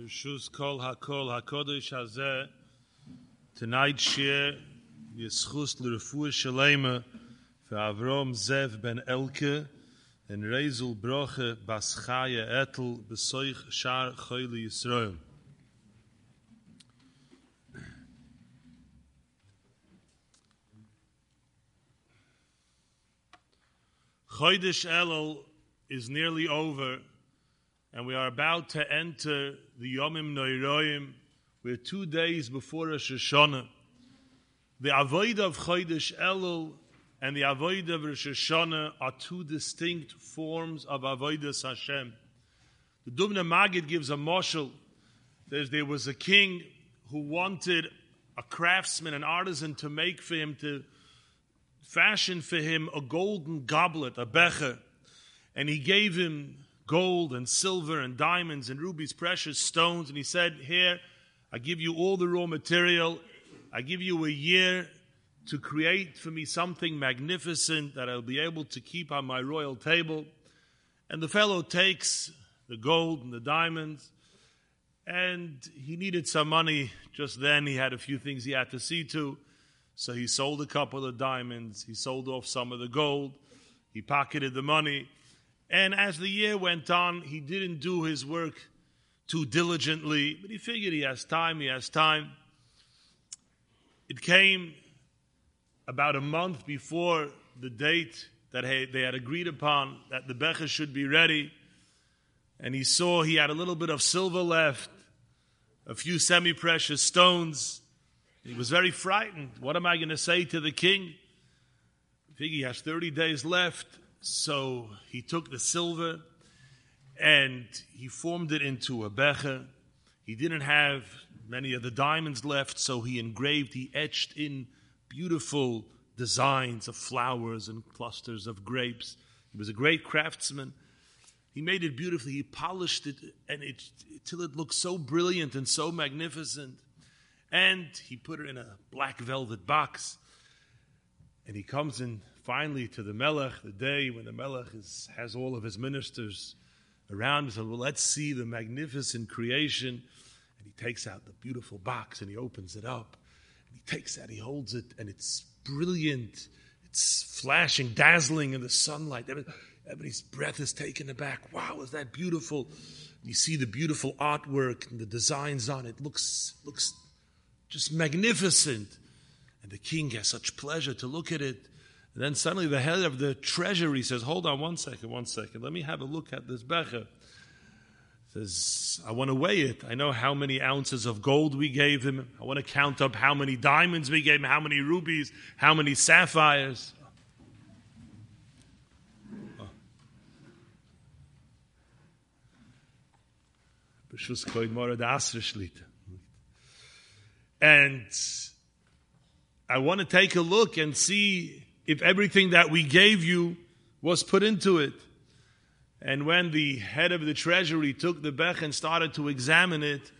Bershus Kol HaKol HaKodesh Hazeh Tonight's share Yischus L'Refuah Shalema for Avrom Zev Ben Elke and Rezel Broche Bas Chaya Etel Besoich Shar Choyli Yisrael Chodesh Elul is nearly over and we are about to enter the Yomim Noiroim. We're two days before Rosh Hashanah. The Avodah of Chodesh Elul and the Avodah of Rosh Hashanah are two distinct forms of Avodah Hashem. The Dubna Magid gives a marshal. There was a king who wanted a craftsman, an artisan, to make for him, to fashion for him a golden goblet, a becher. And he gave him gold and silver and diamonds and rubies, precious stones. And he said, Here, I give you all the raw material. I give you a year to create for me something magnificent that I'll be able to keep on my royal table. And the fellow takes the gold and the diamonds, and he needed some money just then. He had a few things he had to see to. So he sold a couple of diamonds, he sold off some of the gold, he pocketed the money. And as the year went on, he didn't do his work too diligently, but he figured he has time, he has time. It came about a month before the date that they had agreed upon that the Becher should be ready. And he saw he had a little bit of silver left, a few semi precious stones. He was very frightened. What am I going to say to the king? I think he has 30 days left. So he took the silver and he formed it into a becher. He didn't have many of the diamonds left, so he engraved, he etched in beautiful designs of flowers and clusters of grapes. He was a great craftsman. He made it beautifully. He polished it and it till it looked so brilliant and so magnificent. And he put it in a black velvet box. And he comes in finally to the Melech, the day when the Melech is, has all of his ministers around. He said, Well, let's see the magnificent creation. And he takes out the beautiful box and he opens it up. And he takes that, he holds it, and it's brilliant. It's flashing, dazzling in the sunlight. Everybody's breath is taken aback. Wow, is that beautiful? You see the beautiful artwork and the designs on it. Looks looks just magnificent. And the king has such pleasure to look at it. And then suddenly the head of the treasury says, Hold on one second, one second. Let me have a look at this becher. Says, I want to weigh it. I know how many ounces of gold we gave him. I want to count up how many diamonds we gave him, how many rubies, how many sapphires. And I want to take a look and see if everything that we gave you was put into it. And when the head of the treasury took the bech and started to examine it,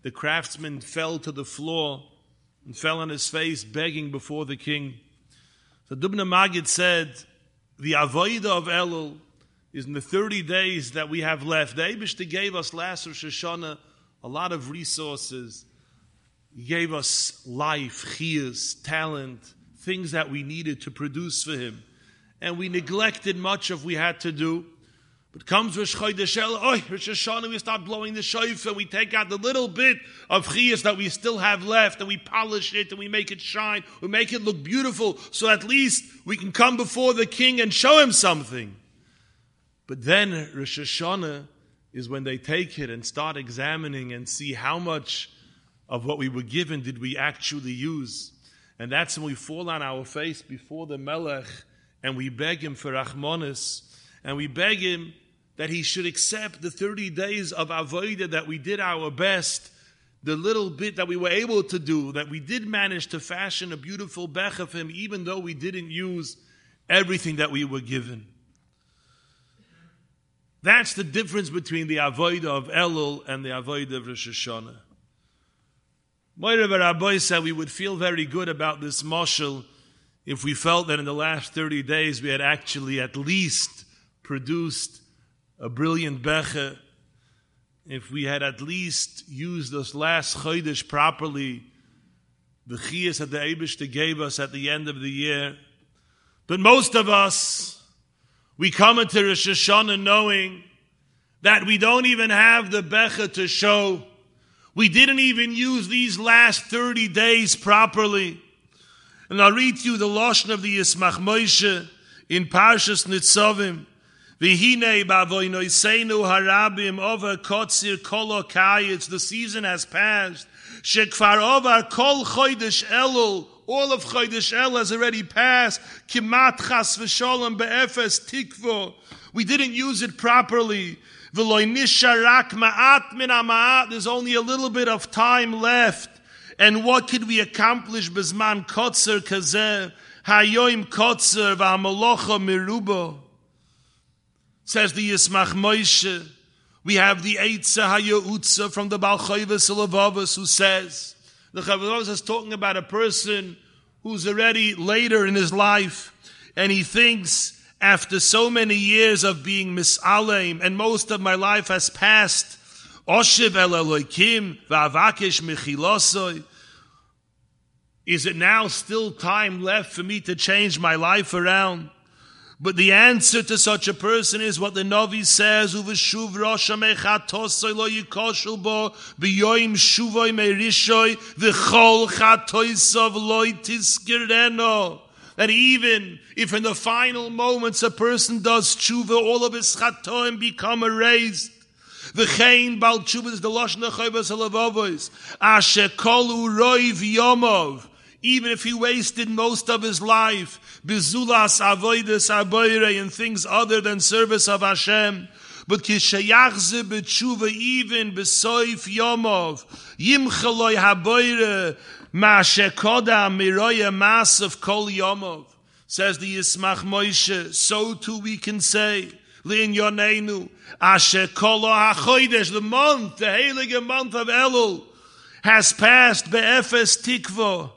the craftsman fell to the floor and fell on his face, begging before the king. So Dubna Magid said, The avoida of Elul is in the 30 days that we have left. The Abishta gave us last Rosh Hashanah a lot of resources. He gave us life, chiyas, talent, things that we needed to produce for him. And we neglected much of we had to do. But comes Rosh Chodesh El, oh, Rosh Hashanah, we start blowing the shofar, we take out the little bit of chiyas that we still have left, and we polish it, and we make it shine, we make it look beautiful, so at least we can come before the king and show him something. But then Rosh Hashanah is when they take it and start examining and see how much of what we were given did we actually use. And that's when we fall on our face before the Melech and we beg him for Rahmanis and we beg him that he should accept the 30 days of Avodah that we did our best, the little bit that we were able to do, that we did manage to fashion a beautiful Bech of him, even though we didn't use everything that we were given. That's the difference between the Avodah of Elul and the Avodah of Rosh Hashanah. Moira Rabbi said we would feel very good about this moshel if we felt that in the last 30 days we had actually at least produced a brilliant becher if we had at least used this last Chodesh properly, the Chiyas that the Abishta gave us at the end of the year. But most of us, we come into Rosh Hashanah knowing that we don't even have the Becha to show. We didn't even use these last 30 days properly. And I'll read you the Lashon of the Yismach Moshe in Parshas Nitzavim. V'hine b'avoinoiseinu harabim over kotzir kol okayitz. The season has passed. Shekfar over kol chodesh elul. All of chodesh elul has already passed. Kimat chas v'sholem be'efes tikvo. We didn't use it properly. There's only a little bit of time left. And what could we accomplish bezman kotzer kazeh? Hayoim kotzer v'hamalocha mirubo. Says the Yismach Moshe, we have the Eitza Hayotza from the Balchayvus Elavavus who says, the Chavavavus is talking about a person who's already later in his life and he thinks after so many years of being misalem and most of my life has passed, Oshiv el Elokim va'avakish is it now still time left for me to change my life around? But the answer to such a person is what the Navi says, Uveshuv Rosh Mechatosoi lo yikoshul bo, B'yoim shuvoi merishoi, V'chol chatoisov lo tiskireno. That even if in the final moments a person does tshuva, all of his chatoim become erased. V'chein bal tshuva is the Lashon HaChoivas HaLevavos. Asher kolu roi v'yomov even if he wasted most of his life, bizulas avoides aboire and things other than service of Hashem. But kishayachze b'tshuva even b'soif yomov, yimchaloi haboire ma'ashekoda miroya mas of kol yomov. Says the Yismach Moshe, so too we can say, Lin Yonenu, Asher Kolo HaChodesh, the month, the heilige month of Elul, has passed be'efes tikvo,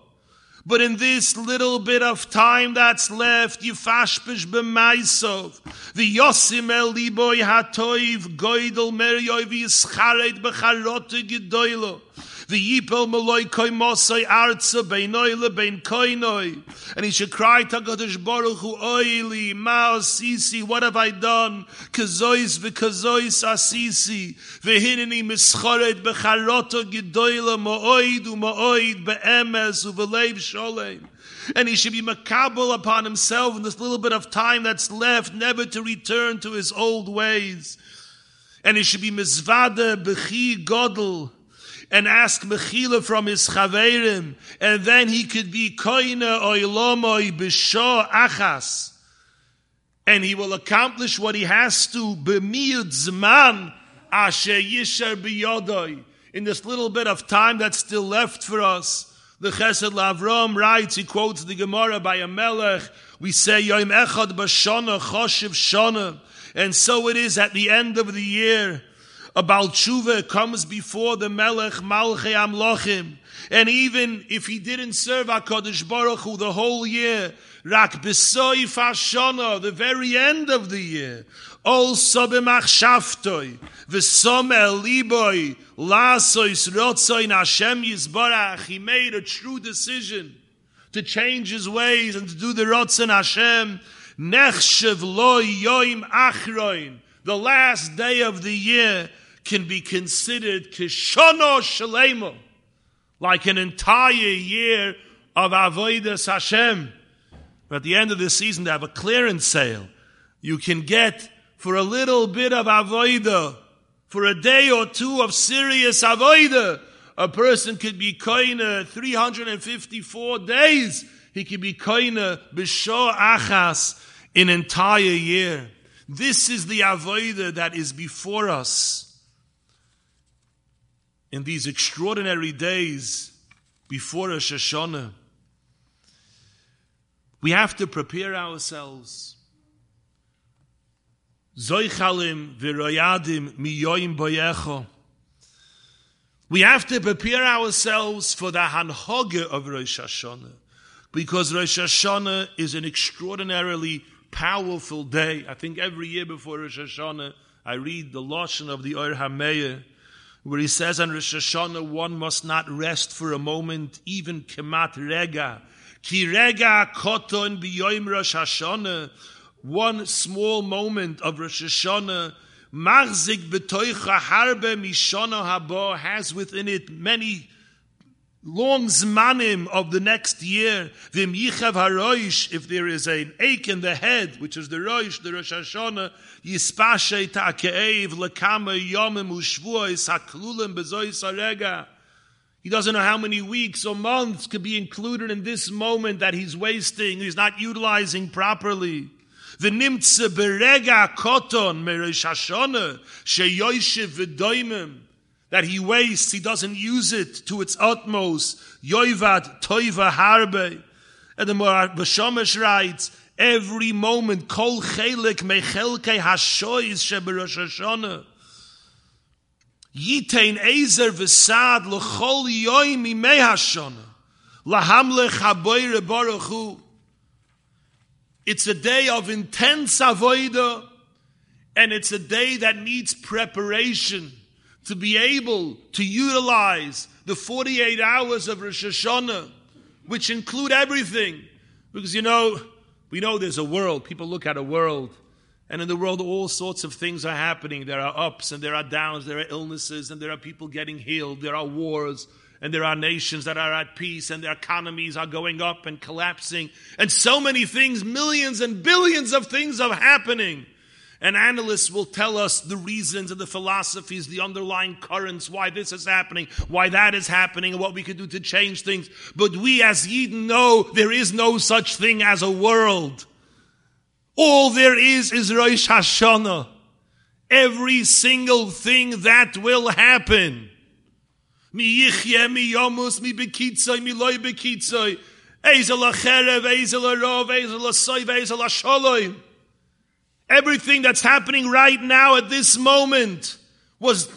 but in this little bit of time that's left, Yifashpish b'maisov, v'yosim el liboy hatoiv, goydel meryoy v'yischaret b'charote gedoylo, v'yipel meloy koimosoi arza beinoy lebein koinoi, and he should cry to HaKadosh Baruch Hu, oili, ma asisi, what have I done? Kazois v'kazois asisi, v'hineni mischaret b'charote gedoylo, mo'oid u'mo'oid be'emes u'v'leiv sholem. And he should be makabel upon himself in this little bit of time that's left, never to return to his old ways. And he should be mizvada b'chi godel, and ask mechila from his chaverim, and then he could be koina oilomoy b'sho achas. And he will accomplish what he has to b'miyud zman asher yisher b'yodoi. In this little bit of time that's still left for us, the Chesed Lavrom writes, he quotes the Gemara by a melech, we say, Yom Echad Bashana Choshev Shana. And so it is at the end of the year. A Balchuva comes before the Melech Malchei Amlochim. And even if he didn't serve HaKadosh Baruch Hu the whole year, Rak B'soi Fashana, the very end of the year, also b'machshavtoi, v'som el liboy, lasois rotzoin Hashem Yisbarach, he made a true decision to change his ways and to do the rotzon Hashem, nechshev lo yoim achroin, the last day of the year can be considered kishono shalemo, like an entire year of avodas Hashem. At the end of the season, they have a clearance sale. You can get for a little bit of avoida, for a day or two of serious avoida, a person could be koina 354 days. He could be koina b'shor achas an entire year. This is the avoida that is before us in these extraordinary days before Rosh Hashanah. We have to prepare ourselves. We have to prepare ourselves for the hanhoga of Rosh Hashanah, because Rosh Hashanah is an extraordinarily powerful day. I think every year before Rosh Hashanah, I read the Lashon of the Or HaMeir, where he says on Rosh Hashanah, one must not rest for a moment, even kemat rega. Ki rega koton biyoim Rosh Hashanah. One small moment of Rosh Hashanah, machzik betoicha harbe mishana haba, has within it many long zmanim of the next year. Vim yichav haroish, if there is an ache in the head, which is the roish, the Rosh Hashanah, yispashe ta'ke'ev lekama yomim ushvuois haklulim bezois arega. He doesn't know how many weeks or months could be included in this moment that he's wasting, he's not utilizing properly. V'nimtze berega koton meresh Hashanah sheyoyshiv v'doimim that he wastes, he doesn't use it to its utmost. Yoivat toiva harbe. And the Bashomesh writes, every moment, kol chelik mechelke hashois sheberosh Hashanah. Yitein ezer v'sad l'chol yoim imei Hashanah. Lahamlech haboyre baruch It's a day of intense avoida, and it's a day that needs preparation to be able to utilize the 48 hours of Rosh Hashanah, which include everything. Because you know, we know there's a world. People look at a world, and in the world, all sorts of things are happening. There are ups and there are downs, there are illnesses, and there are people getting healed, there are wars. And there are nations that are at peace, and their economies are going up and collapsing, and so many things, millions and billions of things are happening. And analysts will tell us the reasons and the philosophies, the underlying currents, why this is happening, why that is happening, and what we could do to change things. But we as Yidden know there is no such thing as a world. All there is is Rosh Hashanah. Every single thing that will happen. Mi yichye, mi yomus, mi bekitzoy, mi loy bekitzoy. Ezel acherev, ezel arov, ezel asoy, ezel asholoy. Everything that's happening right now at this moment was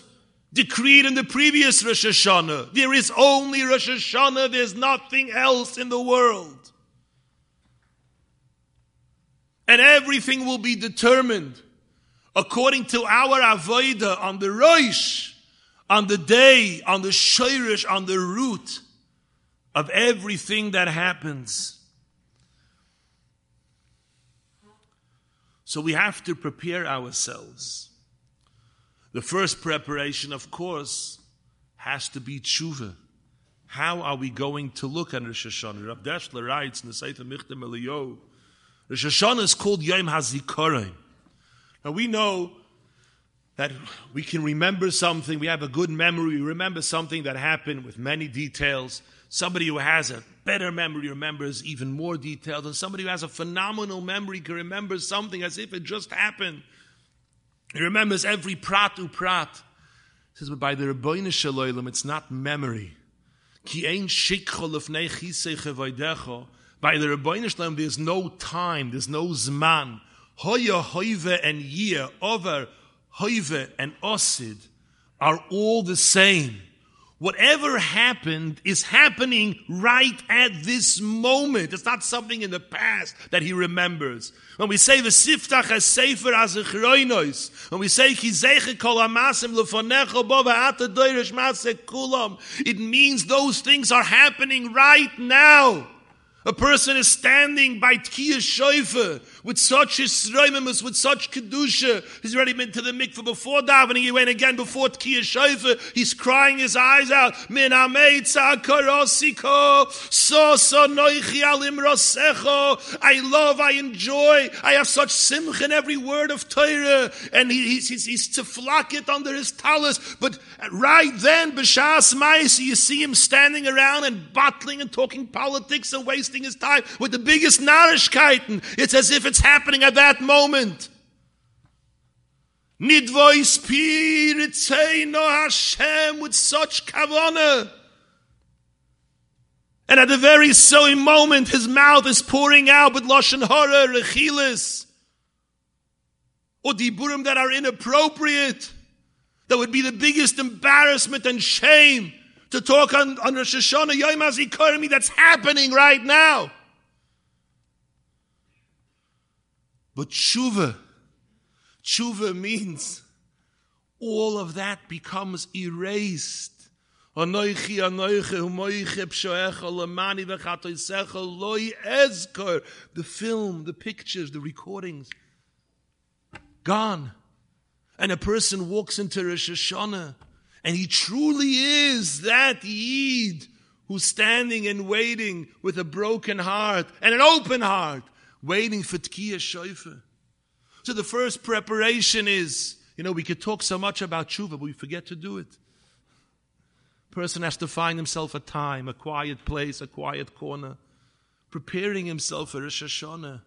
decreed in the previous Rosh Hashanah. There is only Rosh Hashanah, there's nothing else in the world. And everything will be determined according to our Avodah on the Rosh, on the day, on the Shirish, on the root of everything that happens. So we have to prepare ourselves. The first preparation, of course, has to be tshuva. How are we going to look at Rosh Hashanah? Rav Dessler writes in the Sefer Michtav MeEliyahu, Rosh Hashanah is called Yom HaZikaron. Now we know that we can remember something, we have a good memory, we remember something that happened with many details. Somebody who has a better memory remembers even more details, and somebody who has a phenomenal memory can remember something as if it just happened. He remembers every prat u prat. He says, but by the Ribono Shel Olam, it's not memory. Ki ein By the Ribono Shel Olam, there's no time, there's no zman. Hoya, hoive, and year, over, hoive, and osid are all the same. Whatever happened is happening right at this moment. It's not something in the past that he remembers. When we say the siftach as sefer as when we say chizeche kol amasim lefonecho bo v'ata doirish kulam, it means those things are happening right now. A person is standing by Tkiyah Shoifer with such Yisroimimus, with such Kedusha. He's already been to the mikveh before davening. He went again before Tkiyah Shoifer. He's crying his eyes out. Min so so noichi alim rosecho. I love, I enjoy. I have such simcha in every word of Torah. And he, he's, he's, he's to flock it under his talus. But right then, b'shas ma'is, you see him standing around and battling and talking politics and wasting wasting his time with the biggest narishkeiten. It's as if it's happening at that moment. Nidvoi spirit say no Hashem with such kavana. And at the very same moment, his mouth is pouring out with lashon hara, rechilis, or diburim that are inappropriate. That would be the biggest embarrassment and shame to talk on, on Rosh Hashanah Yom HaZikaron that's happening right now. But tshuva, tshuva means all of that becomes erased. Anoichi, anoichi, humoichi, pshoecha, ezkor. The film, the pictures, the recordings. Gone. And a person walks into Rosh Hashanah, and he truly is that Yid who's standing and waiting with a broken heart and an open heart, waiting for Tkiya Shofar. So the first preparation is, you know, we could talk so much about tshuva, but we forget to do it. Person has to find himself a time, a quiet place, a quiet corner, preparing himself for Rosh Hashanah.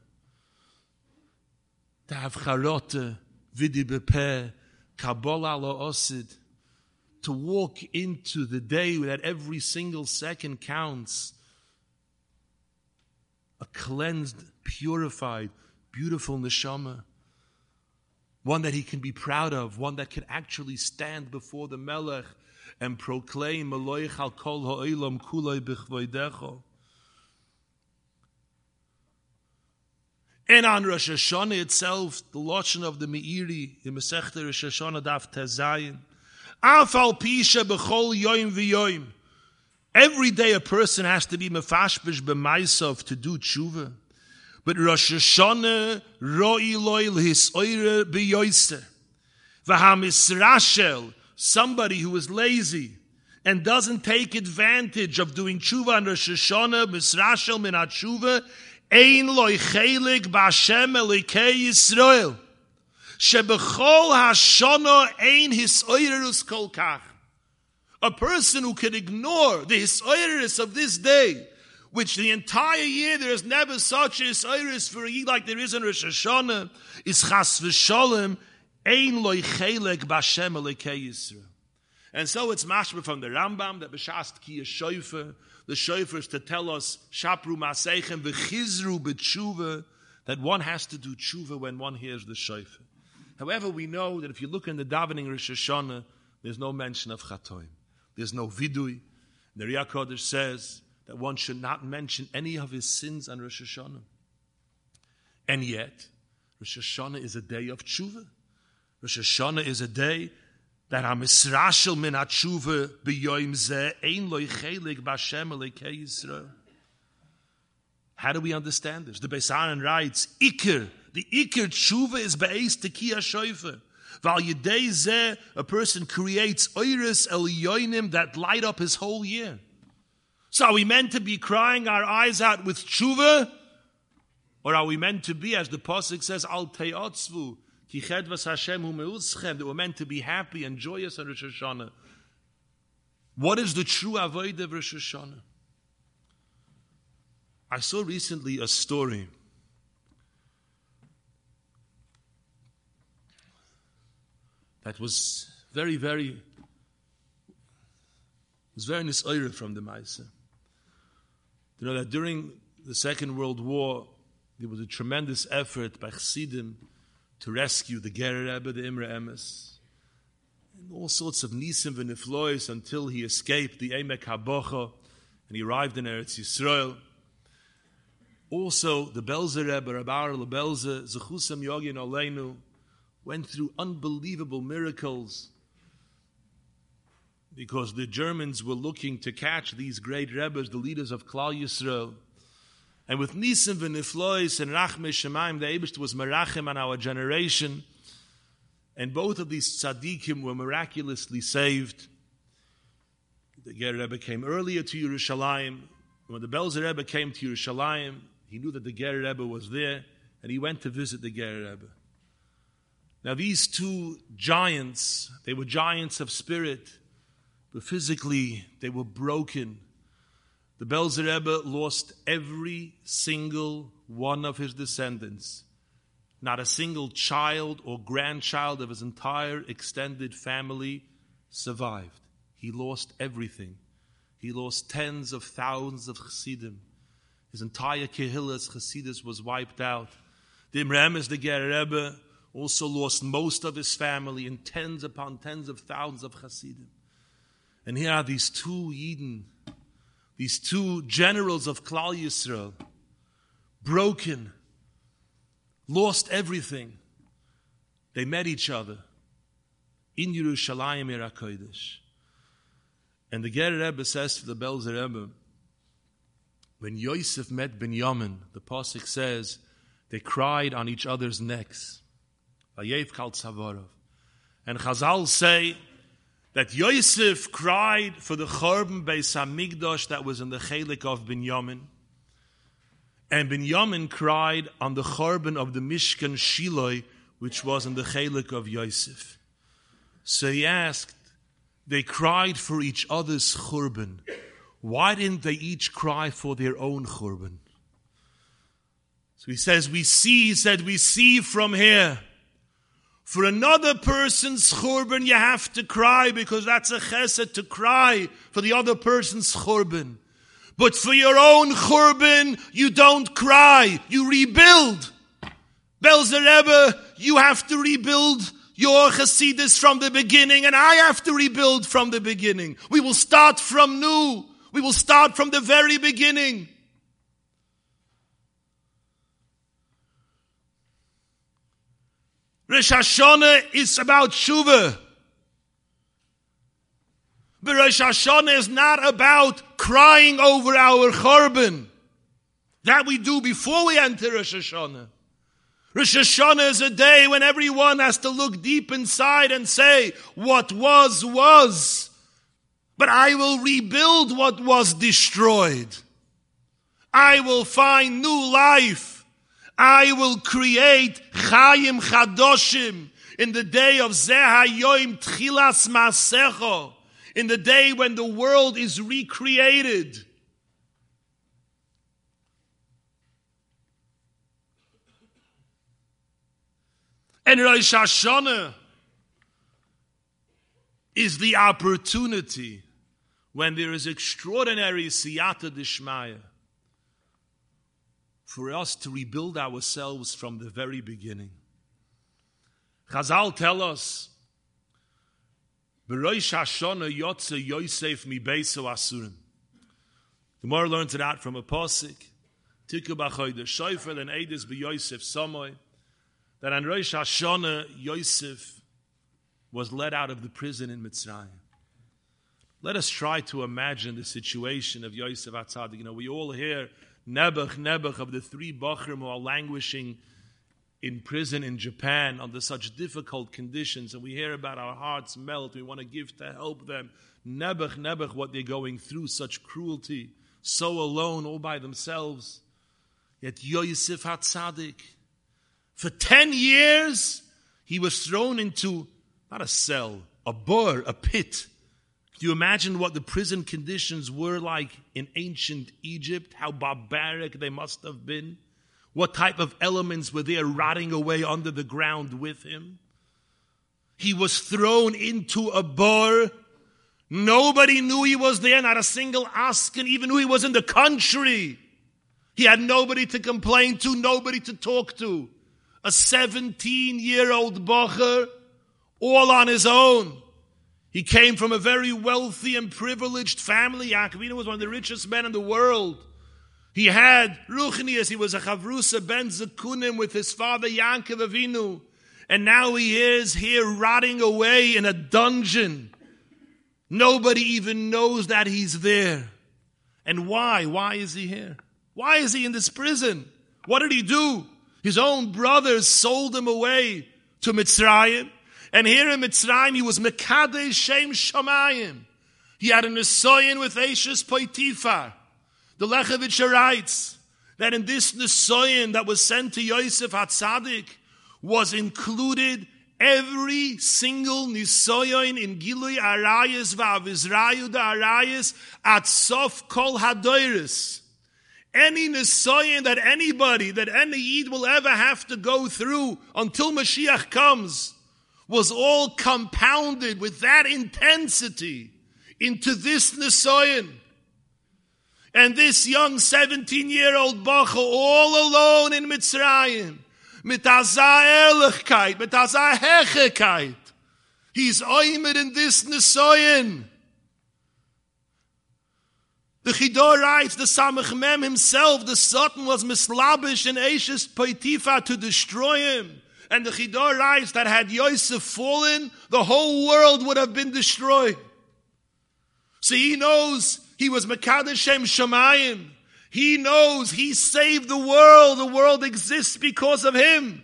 To have charote, vidi bepe, kabbalah lo osid. To walk into the day that every single second counts. A cleansed, purified, beautiful neshama. One that he can be proud of, one that can actually stand before the Melech and proclaim Eloich al kol. And on Rosh Hashanah itself, the Lashon of the Meiri, in Masechta Rosh Hashanah Daf Tezayin, Afal Pisha yoim v'yoim. Every day a person has to be mefashbish b'maisov to do tshuva. But Rosh Hashanah ro'i loyl his oire b'yoyser. V'hamisrashel somebody who is lazy and doesn't take advantage of doing tshuva on Rosh Hashanah, misrashel min tshuva, ein loy chelik b'Hashem elikei Yisrael. Shebechol hashana ein hisoyrus kol. A person who can ignore the hisoyrus of this day, which the entire year there is never such a hisoyrus for a like there is in Rosh Hashanah, is chas v'sholem, Ein loy chelek Elokei Yisrael. And so it's mashma from the Rambam that b'shast ki a the shofar is to tell us shapru masechem v'chizru b'tshuva, that one has to do tshuva when one hears the shofar. However, we know that if you look in the davening Rosh Hashanah, there's no mention of chatoim. There's no vidui. The Riyah Kodesh says that one should not mention any of his sins on Rosh Hashanah. And yet, Rosh Hashanah is a day of tshuva. Rosh Hashanah is a day that I'm Israshel min atshuva b'yoim zeh ein loy chelik b'Hashem Yisrael. How do we understand this? The Beis Aharon writes, Iker, the Iker tshuva is be'ez tekiya shoifer. Val yedei zeh, a person creates oiris eliyoinim that light up his whole year. So are we meant to be crying our eyes out with tshuva? Or are we meant to be, as the Pasuk says, al te'otzvu, Ki chedvas Hashem hu meuschem, that we're meant to be happy and joyous on Rosh Hashanah. What is the true avoid of Rosh Hashanah? I saw recently a story that was very, very was very nisoyer from the Maisa. You know that during the Second World War, there was a tremendous effort by Chassidim to rescue the Ger Rebbe, the Imre Emes, and all sorts of nisim v'niflois until he escaped the Emek HaBocha and he arrived in Eretz Yisrael. Also, the Belzer Rebbe, Rabbi Lebelze, Zechusam Yogin Oleinu, went through unbelievable miracles because the Germans were looking to catch these great Rebbes, the leaders of Klal Yisrael. And with Nisim v'niflois and Rachme Shemaim, the Eibishter was merachem on our generation. And both of these tzaddikim were miraculously saved. The Ger Rebbe came earlier to Yerushalayim. When the Belzer Rebbe came to Yerushalayim, he knew that the Ger Rebbe was there, and he went to visit the Ger Rebbe. Now, these two giants, they were giants of spirit, but physically they were broken the Belzer Rebbe lost every single one of his descendants. Not a single child or grandchild of his entire extended family survived. He lost everything. He lost tens of thousands of Chassidim. His entire Kehillas Chassidus was wiped out. The Imre Emes, the Ger Rebbe, also lost most of his family and tens upon tens of thousands of Chassidim. And here are these two Yidden these two generals of Klal Yisrael, broken, lost everything. They met each other in Yerushalayim Irakoidish. And the Ger Rebbe says to the Belzer Rebbe, when Yosef met Binyamin, the Pasuk says, they cried on each other's necks. And Chazal say that Yosef cried for the Chorban Beis Hamikdash that was in the Chelik of Binyamin. And Binyamin cried on the Chorban of the Mishkan Shiloi, which was in the Chelik of Yosef. So he asked, they cried for each other's Churban. Why didn't they each cry for their own Churban? So he says, we see, he said, we see from here. For another person's churban, you have to cry because that's a chesed to cry for the other person's churban. But for your own churban, you don't cry, you rebuild. Belzer Rebbe, you have to rebuild your Hasidus from the beginning, and I have to rebuild from the beginning. We will start from new. We will start from the very beginning. Rosh Hashanah is about Shuvah. But Rosh Hashanah is not about crying over our Chorban. That we do before we enter Rosh Hashanah. Rosh Hashanah is a day when everyone has to look deep inside and say, what was, was. But I will rebuild what was destroyed. I will find new life. I will create Chayim Chadoshim in the day of Zehayoim Tchilas Masecho, in the day when the world is recreated. And Rosh Hashanah is the opportunity when there is extraordinary siyata dishmaya for us to rebuild ourselves from the very beginning. Chazal tell us, yotze Yosef mi asurim. The more learns it out from a posik, Tiku b'choy the and Eidis b'Yosef Samoy, that on Rosh Hashanah Yosef was let out of the prison in Mitzrayim. Let us try to imagine the situation of Yosef Atzadik. You know, we all hear Nebuch, Nebuch of the three Bachrim who are languishing in prison in Japan under such difficult conditions, and we hear about our hearts melt. We want to give to help them. Nebuch, Nebuch, what they're going through, such cruelty, so alone, all by themselves. Yet Yosef Hatzadik, for 10 years, he was thrown into not a cell, a bur, a pit you imagine what the prison conditions were like in ancient Egypt? How barbaric they must have been? What type of elements were there rotting away under the ground with him? He was thrown into a bar. Nobody knew he was there, not a single Askin even knew he was in the country. He had nobody to complain to, nobody to talk to. A 17 year old bocher, all on his own. He came from a very wealthy and privileged family. Yaakov was one of the richest men in the world. He had Ruchnias, he was a Chavrusa ben Zakunim with his father Yaakov Avinu. And now he is here rotting away in a dungeon. Nobody even knows that he's there. And why? Why is he here? Why is he in this prison? What did he do? His own brothers sold him away to Mitzrayim. And here in Mitzrayim, he was Mekadesh Shem Shamayim. He had an Nisoyan with Ashes Poitifar. The Lechevitcher writes that in this Nisoyan that was sent to Yosef Hatzadik was included every single Nisoyan in Gilui Arayas Va'avizrayu da Arayas at Sof Kol Hadoiris. Any Nisoyan that anybody, that any Yid will ever have to go through until Mashiach comes was all compounded with that intensity into this Nisoyan. And this young 17 year old Bacha all alone in Mitzrayim, mit azah Ehrlichkeit, mit. He's oimed in this Nisoyan. The Chidor writes, the Samach Mem himself, the Satan was mislabish and Ashes Poitifa to destroy him. And the Chidor writes that had Yosef fallen, the whole world would have been destroyed. So he knows he was Mekadesh Shem Shemayim. He knows he saved the world. The world exists because of him.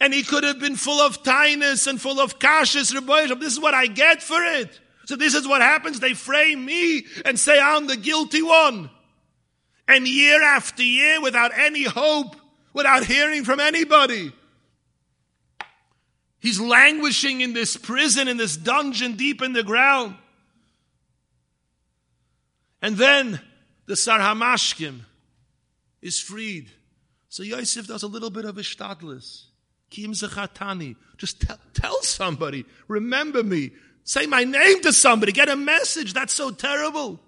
And he could have been full of tinus and full of kashis. This is what I get for it. So this is what happens. They frame me and say I'm the guilty one. And year after year, without any hope, without hearing from anybody, he's languishing in this prison, in this dungeon deep in the ground. And then the Sar Hamashkim is freed. So Yosef does a little bit of a shtadlis. Kim zachatani. Just tell, tell somebody. Remember me. Say my name to somebody. Get a message. That's so terrible.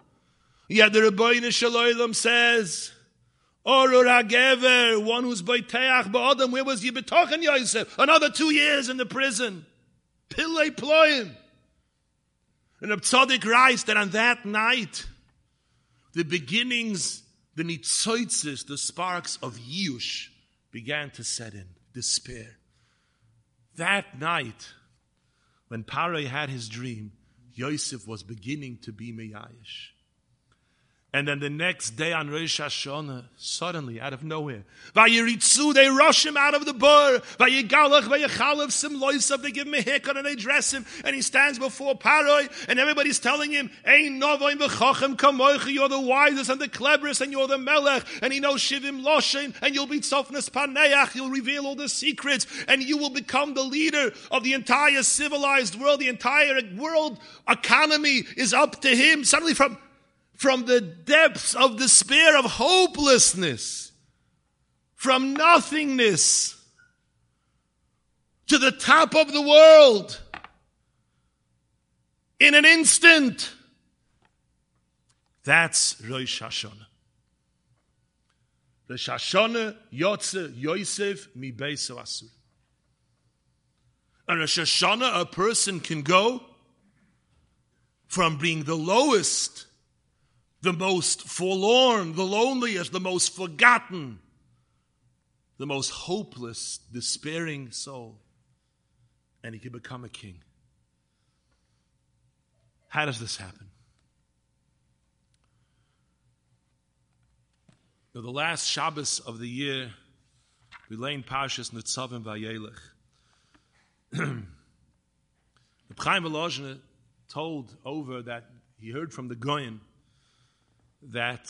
Yet the Ribono Shel Olam says, Oh, Orur Agever, one who's Boiteach Ba'odam, where was Yibetochen Yosef? Another two years in the prison. Pillay Ployim. And Abtzadik writes that on that night, the beginnings, the nitzoitzes, the sparks of Yush began to set in, despair. That night, when Paray had his dream, Yosef was beginning to be Meyayish. And then the next day on Rosh Hashanah, suddenly, out of nowhere, they rush him out of the loisav, they give him a haircut and they dress him, and he stands before Paroi, and everybody's telling him, you're the wisest and the cleverest, and you're the melech, and he knows Shivim Loshin, and you'll be Tzofnes Paneach, you'll reveal all the secrets, and you will become the leader of the entire civilized world, the entire world economy is up to him. Suddenly from from the depths of despair, of hopelessness, from nothingness to the top of the world in an instant. That's Rosh Hashanah. Rosh Hashanah Yotze Yosef mi Asur. And Rosh Hashanah, a person can go from being the lowest the most forlorn, the loneliest, the most forgotten, the most hopeless, despairing soul. And he can become a king. How does this happen? Now, the last Shabbos of the year, we lay in Parshas Nitzavim Vayelech. the Chaim Volozhin told over that he heard from the Goyen that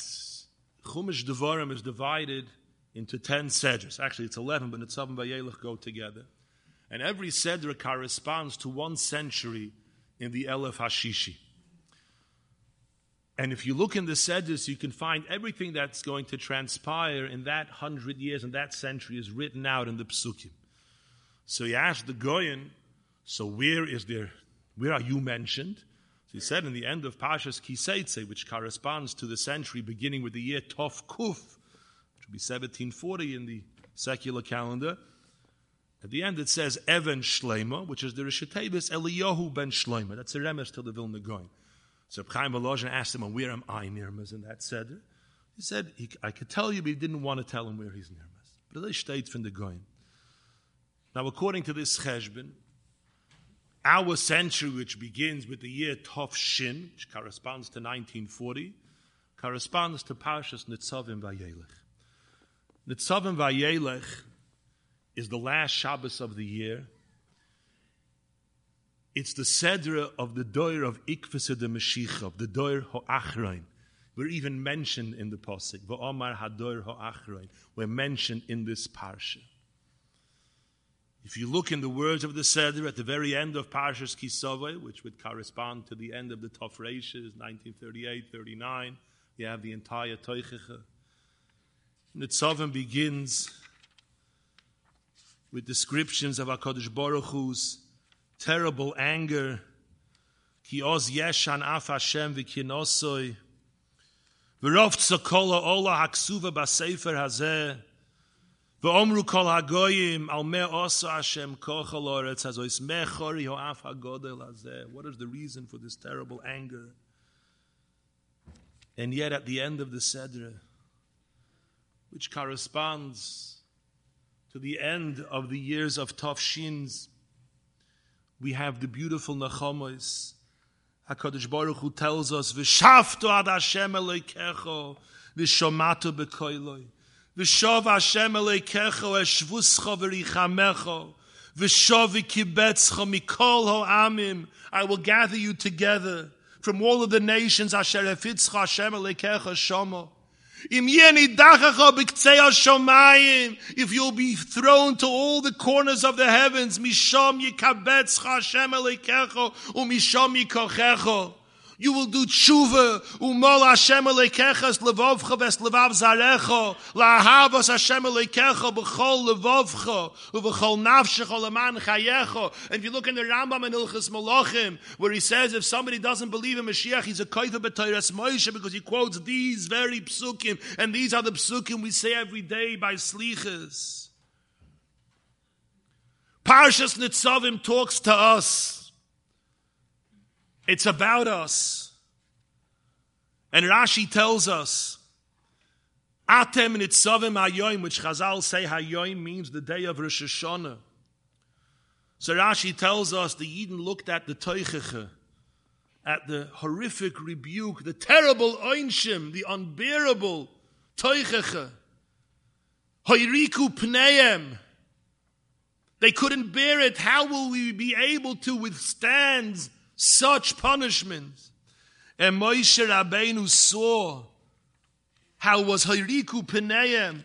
Chumash Devarim is divided into 10 sedras. Actually, it's 11, but Nitzavim Vayelech go together. And every sedra corresponds to one century in the Elef Hashishi. And if you look in the sedras, you can find everything that's going to transpire in that hundred years and that century is written out in the psukim. So you ask the Goyen, so where is there, where are you mentioned? He said in the end of Pashas Kiseitze, which corresponds to the century beginning with the year Tov Kuf, which would be 1740 in the secular calendar. At the end it says Evan Shlema, which is the Rishatebis Eliyahu ben Shlema. That's a remes to the Vilna Goin. So Chaim Volozhin asked him, where am I Nirmas in that seder? He said, I could tell you, but he didn't want to tell him where he's Nirmas. But it states from the Goin. Now, according to this cheshbon, our century, which begins with the year Tov Shin, which corresponds to 1940, corresponds to Parshas Nitzavim Vayelech. Nitzavim Vayelech is the last Shabbos of the year. It's the Sedra of the Doir of Ikvasa de Mashiach, of the Doir Ho'achrein. We're even mentioned in the Pasuk. V'omar Hadoir Ho'achrein. We're mentioned in this Parsha. If you look in the words of the Seder at the very end of Parshas Kisove, which would correspond to the end of the Tov Reishis, 1938, 39, you have the entire Teichecha. Nitzavim begins with descriptions of HaKadosh Baruch Hu's terrible anger. Ki oz yeshan af Hashem v'kinosoi. V'rov tzakola ola haksuva b'sefer hazeh. V'omru kol hagoyim al me Hashem kochal oretz hazois mechori ho'af hagodel hazeh. What is the reason for this terrible anger? And yet at the end of the Sedra, which corresponds to the end of the years of Tafshins, we have the beautiful Nachamos. HaKadosh Baruch Hu tells us, V'shafto ad Hashem Elokecho, v'shomato b'koiloi. V'shov Hashem Elokecho eshvuscha v'richamecho. V'shov v'kibetzcha mikol ho'amim. I will gather you together from all of the nations asher efitzcha Hashem Elokecho shomo. If you'll be thrown to all the corners of the heavens, Misham yikabetz Hashem elekecho, umisham yikochecho. You will do tshuva, umol Hashem elekechas levovcha ves levav zarecho, lahavas Hashem elekecha b'chol levovcha, uv'chol nafshecha leman chayecho. And if you look in the Rambam and Ilchas Malachim, where he says if somebody doesn't believe in Mashiach, he's a koiva b'toyras Moshe, because he quotes these very psukim, and these are the psukim we say every day by slichas. Parshas Nitzavim talks to us it's about us. And Rashi tells us, Atem nitzavim hayoim, which Chazal say hayoim means the day of Rosh Hashanah. So Rashi tells us the Yidden looked at the Teicheche, at the horrific rebuke, the terrible oinshim, the unbearable Teicheche. Hoiriku pneim. They couldn't bear it. How will we be able to withstand such punishment. And Moshe Rabbeinu saw how was Hayriku Peneim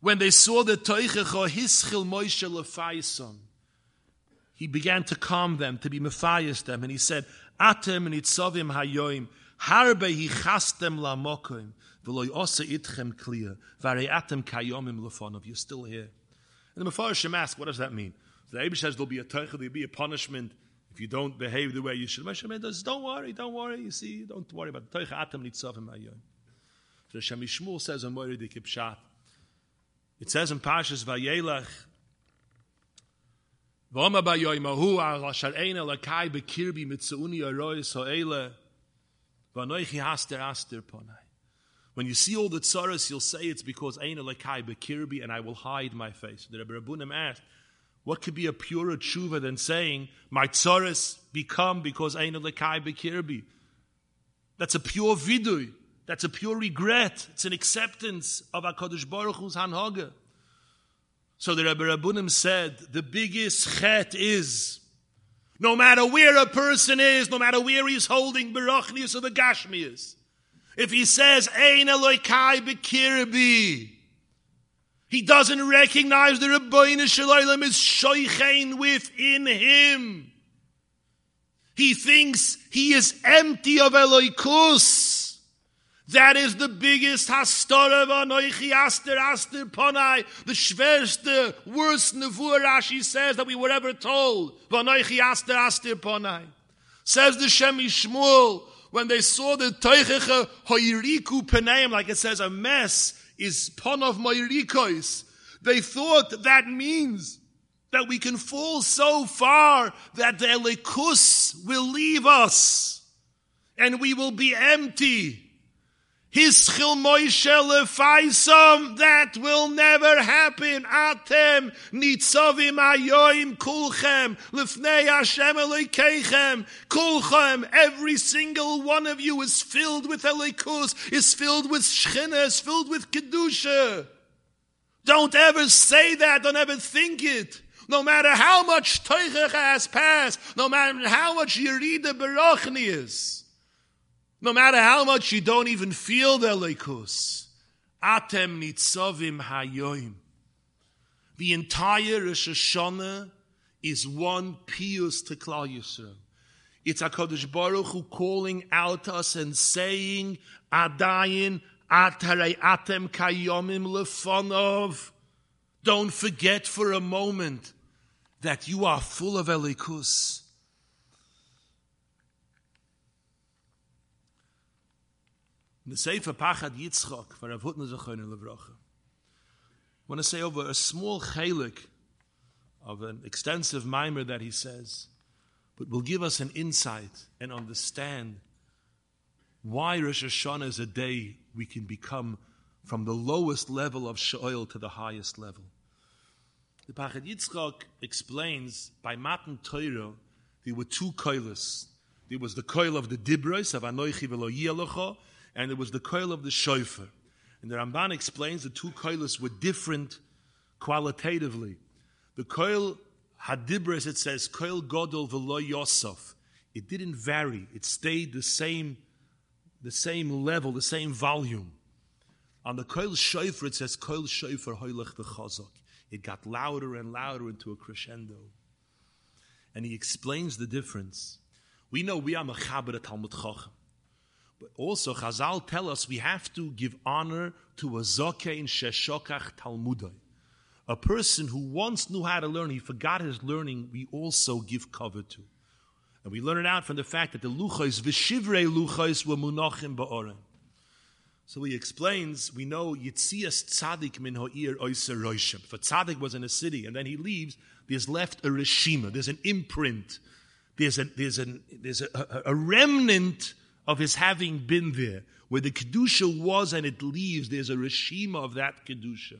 when they saw the Toichecha Hischil Moshe Lefaisam. He began to calm them, to be Matthias them, and he said, Atem nitzavim hayoim, harbe hichastem lamokim, v'loy osa itchem kliya, v'arei atem kayomim lefonov. You're still here. And the Mepharshim ask, what does that mean? The Abish says there'll be a teichel, there'll be a punishment if you don't behave the way you should. Moshe says, don't worry, don't worry. You see, don't worry about the teichel. Atam nitzavim ayon. So Shem MiShmuel says on Moiri Dikipshat. It says in Pashas Vayelach, V'oma bayoimahu al asher ein elakai bekirbi mitzauni arois ha'ele v'anoichi haster aster ponai. When you see all the tzaras, you'll say it's because ein elakai bekirbi and I will hide my face. The Rebbe Rabbunim asked, what could be a purer tshuva than saying, my tzaras become because Ein Lekai Bekirbi? That's a pure vidui. That's a pure regret. It's an acceptance of HaKadosh Baruch Hu's Hanhaga. So the Rebbe Rabunim said, the biggest chet is, no matter where a person is, no matter where he's holding Barachnius or the Gashmias, if he says, Ein Elokai Bekirbi, he doesn't recognize the Ribono Shel Olam is shoichein within him. He thinks he is empty of Eloikus. That is the biggest hastara v'anoichi aster aster ponai, the worst nevuah Rashi says that we were ever told. V'anoichi aster aster ponai. Says the Shem MiShmuel, when they saw the teichecha hoiriku peneim, like it says, a mess, is pun of moirikois. They thought that means that we can fall so far that the elikus will leave us and we will be empty. Hischil Moshe lefaisam, that will never happen. Atem nitzavim ayoim kulchem lifnei Hashem elokeichem kulchem. Every single one of you is filled with elikus, is filled with shchina, is filled with kedusha. Don't ever say that. Don't ever think it. No matter how much Teichach has passed, no matter how much Yerida Barachni is. No matter how much you don't even feel the leikus, atem nitzavim hayoim. The entire Rosh Hashanah is one pious to Yisrael. It's HaKadosh Baruch Hu calling out us and saying, Adayin atare atem kayomim lefonov. Don't forget for a moment that you are full of elikus. The Sefer Pachad for I want to say over a small chalik of an extensive mimer that he says, but will give us an insight and understand why Rosh Hashanah is a day we can become from the lowest level of Shoel to the highest level. The Pachad Yitzchak explains by Matan Torah there were two koilas. There was the coil of the Dibros of Anoichi Velo and it was the coil of the Shofar. And the Ramban explains the two koilas were different qualitatively. The coil Hadibros, it says, coil Godol Velo Yosef. It didn't vary. It stayed the same, the same level, the same volume. On the coil Shofar, it says, coil Shofar Hoylech the Chazak. It got louder and louder into a crescendo. And he explains the difference. We know we are Mechaber Talmud Chacham. But also, Chazal tell us we have to give honor to a Zokein Sheshokach Talmudai. A person who once knew how to learn, he forgot his learning, we also give cover to. And we learn it out from the fact that the Luchais, Vishivrei Luchais, were Munachim Ba'oren. So he explains, we know Yitzias Tzadik min ha'ir oiser roishim. A Tzadik was in a city and then he leaves, there's left a reshima, there's an imprint, there's a, there's an, there's a, a, a remnant of his having been there. Where the Kedusha was and it leaves, there's a reshima of that Kedusha.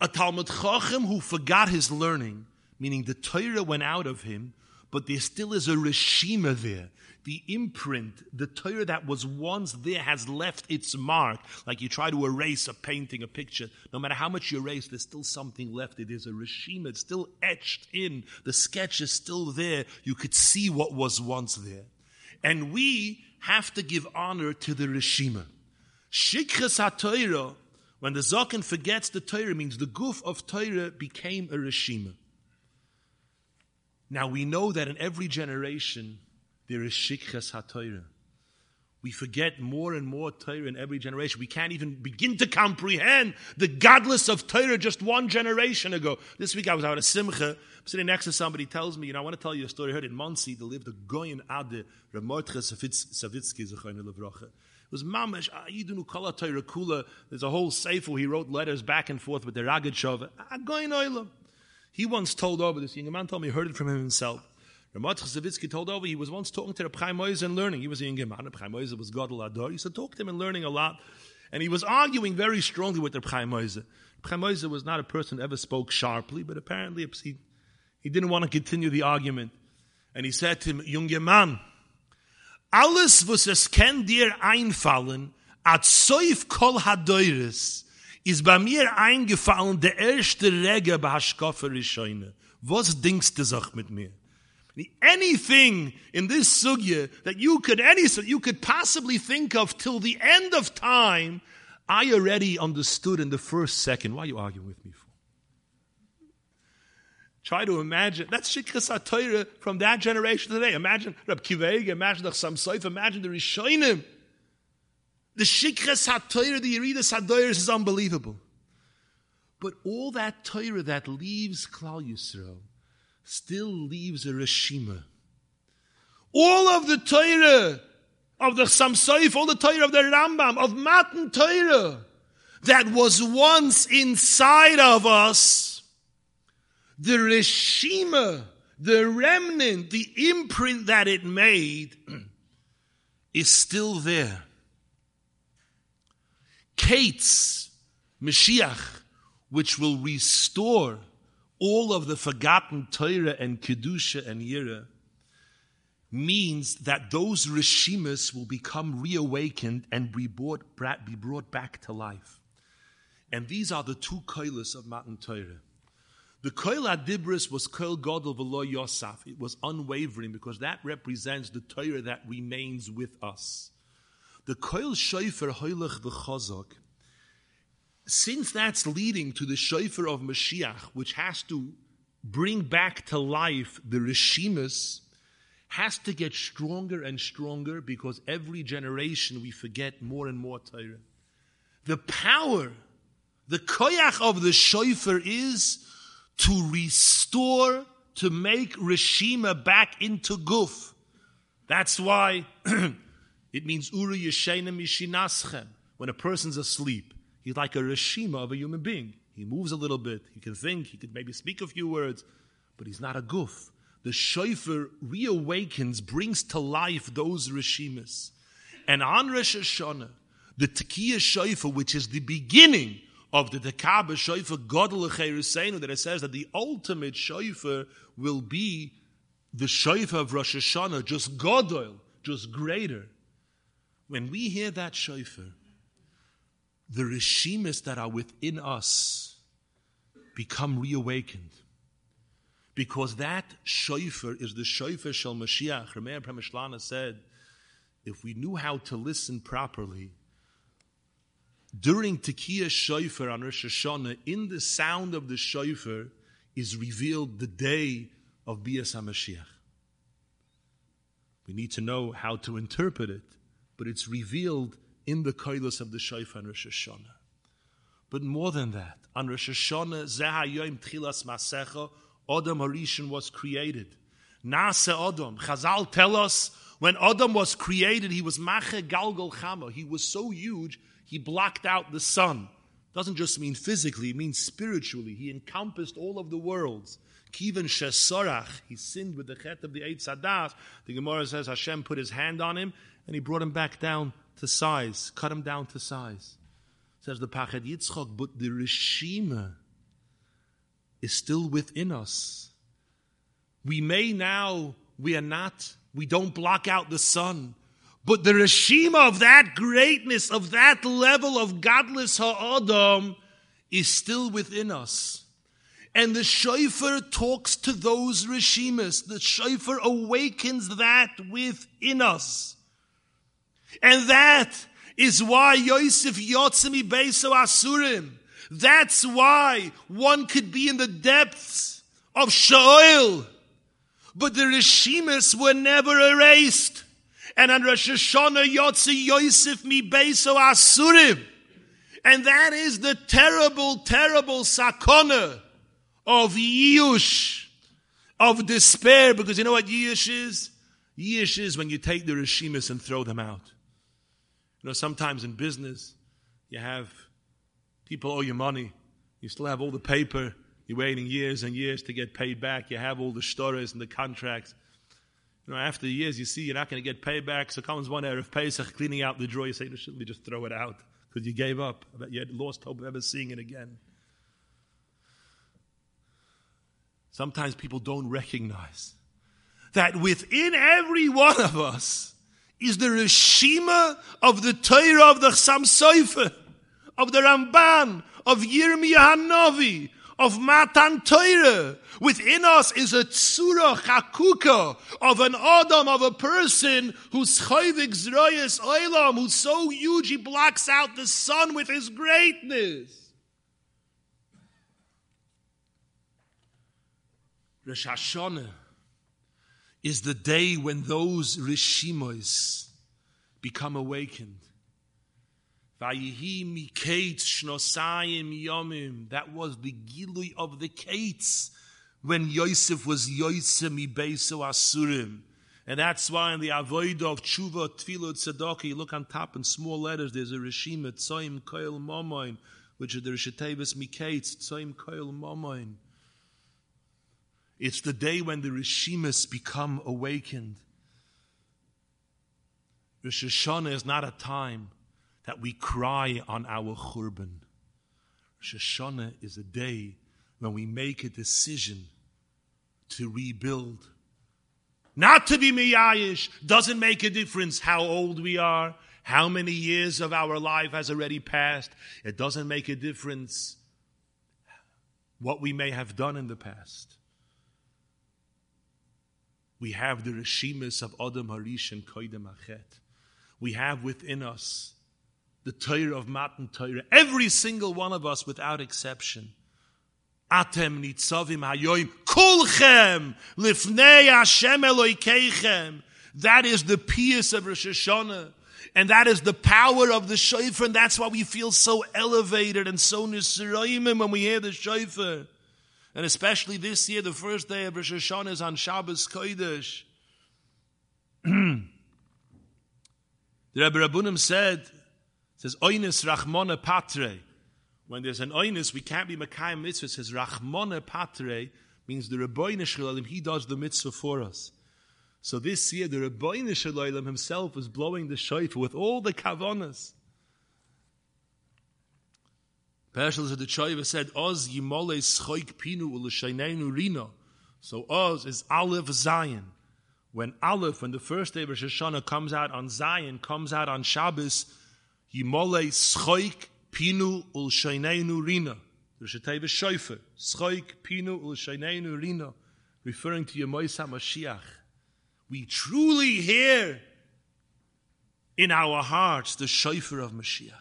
A Talmud Chacham who forgot his learning, meaning the Torah went out of him, but there still is a reshima there the imprint, the Torah that was once there has left its mark. Like you try to erase a painting, a picture. No matter how much you erase, there's still something left. It is a regime. It's still etched in. The sketch is still there. You could see what was once there. And we have to give honor to the Rishima. Shikras HaTorah, when the Zokan forgets the Torah, means the goof of Torah became a Rishima. Now we know that in every generation, there is shikhes haTorah. We forget more and more Torah in every generation. We can't even begin to comprehend the godless of Torah just one generation ago. This week I was out at Simcha, I'm sitting next to somebody tells me, you know, I want to tell you a story. I heard in Monsey, there lived a Goyen Ade, Ramotche Savitsky, Zechayne Levroche. It was mamash, ah, Ayidunu Kala Torah Kula. There's a whole sefer he wrote letters back and forth with the Ragad A ah, Goyen He once told over this young man told me he heard it from him himself. Ramat Chazavitsky told over he was once talking to Reb Chaim and learning. He was a young man. Reb Chaim was Gadol Ador. He said talk to him and learning a lot. And he was arguing very strongly with Chaim Reb Chaim was not a person who ever spoke sharply, but apparently he, he didn't want to continue the argument. And he said to him, Junge Mann, alles was es ken dir einfallen, at soif kol hadoiris, is bei mir eingefallen der erste Rege bei Haschkoffer. Was denkst du sag mit mir? Anything in this sugya that you could any you could possibly think of till the end of time, I already understood in the first second. Why are you arguing with me for? Try to imagine. That's Shikras HaTorah from that generation today. Imagine Rab Kiveg, imagine the Samsaif, imagine the Rishonim. The Shikras HaTorah, the Yeridas HaDoyers is unbelievable. But all that Torah that leaves Klal Yisrael, still leaves a Rishima. All of the Torah of the Samsaif, all the Torah of the Rambam, of Matan Torah, that was once inside of us, the Rishima, the remnant, the imprint that it made, is still there. Kates, Mashiach, which will restore all of the forgotten Torah and Kedusha and Yira means that those Rishimas will become reawakened and be brought, be brought back to life. And these are the two koilas of Matan Torah. The koil adibris was koil godel v'lo yosaf. It was unwavering because that represents the Torah that remains with us. The koil shofar hoilach v'chazak since that's leading to the shofar of Mashiach, which has to bring back to life the Rishimas, has to get stronger and stronger because every generation we forget more and more Torah. The power, the koyach of the shofar is to restore, to make Rishima back into guf. That's why it means Uru Yeshena Mishinaschem, when a person's asleep. He's like a rishima of a human being. He moves a little bit. He can think. He could maybe speak a few words, but he's not a goof. The shofar reawakens, brings to life those rishimas. And on Rosh Hashanah, the Tekiah Shofar, which is the beginning of the Dekabah Shofar Godel Cheruseinu, that it says that the ultimate Shofar will be the Shofar of Rosh Hashanah, just Godel, just greater. When we hear that Shofar, the Rishimis that are within us become reawakened. Because that shofar is the shofar shel Mashiach. Rameir Premishlana said, if we knew how to listen properly, during Tekiah Shofar on Rosh Hashanah, in the sound of the shofar is revealed the day of Bias HaMashiach. We need to know how to interpret it, but it's revealed in the koilos of the shofar on Rosh Hashanah. But more than that, on Rosh Hashanah, Zehayim Tchilas Masecha, Adam Harishon was created. Nase Adam. Chazal tell us when Adam was created, he was Mache Galgal Chama. He was so huge, he blocked out the sun. Doesn't just mean physically, it means spiritually. He encompassed all of the worlds. Kivan Shesorach, he sinned with the chet of the eight sadas. The Gemara says Hashem put his hand on him and he brought him back down to size, cut them down to size. Says the Pachad Yitzchok, but the Rishima is still within us. We may now, we are not, we don't block out the sun, but the Rishima of that greatness, of that level of godless Ha'adam is still within us. And the shofar talks to those Rishimas. The shofar awakens that within us. And that is why Yosef Yotzimi Beso Asurim. That's why one could be in the depths of Shaol. But the Rishimis were never erased. And on Rosh Hashanah Yotzi Yosef Mi Beso Asurim. And that is the terrible, terrible sakona of Yush, of despair. Because you know what Yush is? Yish is when you take the Rishimis and throw them out. You know, sometimes in business, you have people owe you money. You still have all the paper. You're waiting years and years to get paid back. You have all the stories and the contracts. You know, after years, you see you're not going to get paid back. So comes one Erev Pesach, cleaning out the drawer. You say, shouldn't we just throw it out? Because you gave up. You had lost hope of ever seeing it again. Sometimes people don't recognize that within every one of us, is the Rishima of the Torah of the Chassam Sofer, of the Ramban, of Yirmiyah Hanavi, of Matan Torah. Within us is a tzura chakuka of an Adam, of a person who's chayvik zroyes oilam, who's so huge he blocks out the sun with his greatness. Rosh Hashanah is the day when those rishimos become awakened. That was the gilui of the kates when Yosef was Yosef mibeso asurim. And that's why in the Avodah of tshuva, tefillah, tzedakah, you look on top in small letters, there's a rishima, tzoim koil momoin, which is the rishatevis mikates, tzoim koil momoin. It's the day when the Rishimas become awakened. Rosh Hashanah is not a time that we cry on our churban. Rosh Hashanah is a day when we make a decision to rebuild. Not to be miyayish doesn't make a difference how old we are, how many years of our life has already passed. It doesn't make a difference what we may have done in the past we have the Rishimis of Adam Harish and Koidem Achet. We have within us the Torah of Matan Torah. Every single one of us, without exception. Atem nitzavim hayoim kulchem lifnei Hashem Eloikeichem. That is the peace of Rosh Hashanah. And that is the power of the shofar, and that's why we feel so elevated and so nisrayim when we hear the shofar. And especially this year, the first day of Rosh Hashanah is on Shabbos Kodesh. the Rebbe Rabbunim said, says, Oinis Rachmona Patre. When there's an Oinis, we can't be Makayim Mitzvah. It says, Rachmona Patre means the Ribono Shel Olam, he does the mitzvah for us. So this year, the Ribono Shel Olam himself is blowing the shofar with all the kavanas. The Choiva said, Oz yimole schoik pinu u'l'shaynenu rino. So Oz is Aleph Zion. When Aleph, when the first day of Rosh Hashanah comes out on Zion, comes out on Shabbos, yimole schoik pinu u'l'shaynenu rino. Rosh Hashanah Shoifer. Schoik pinu u'l'shaynenu rino. Referring to Yemois HaMashiach. We truly hear in our hearts the shofar of Mashiach.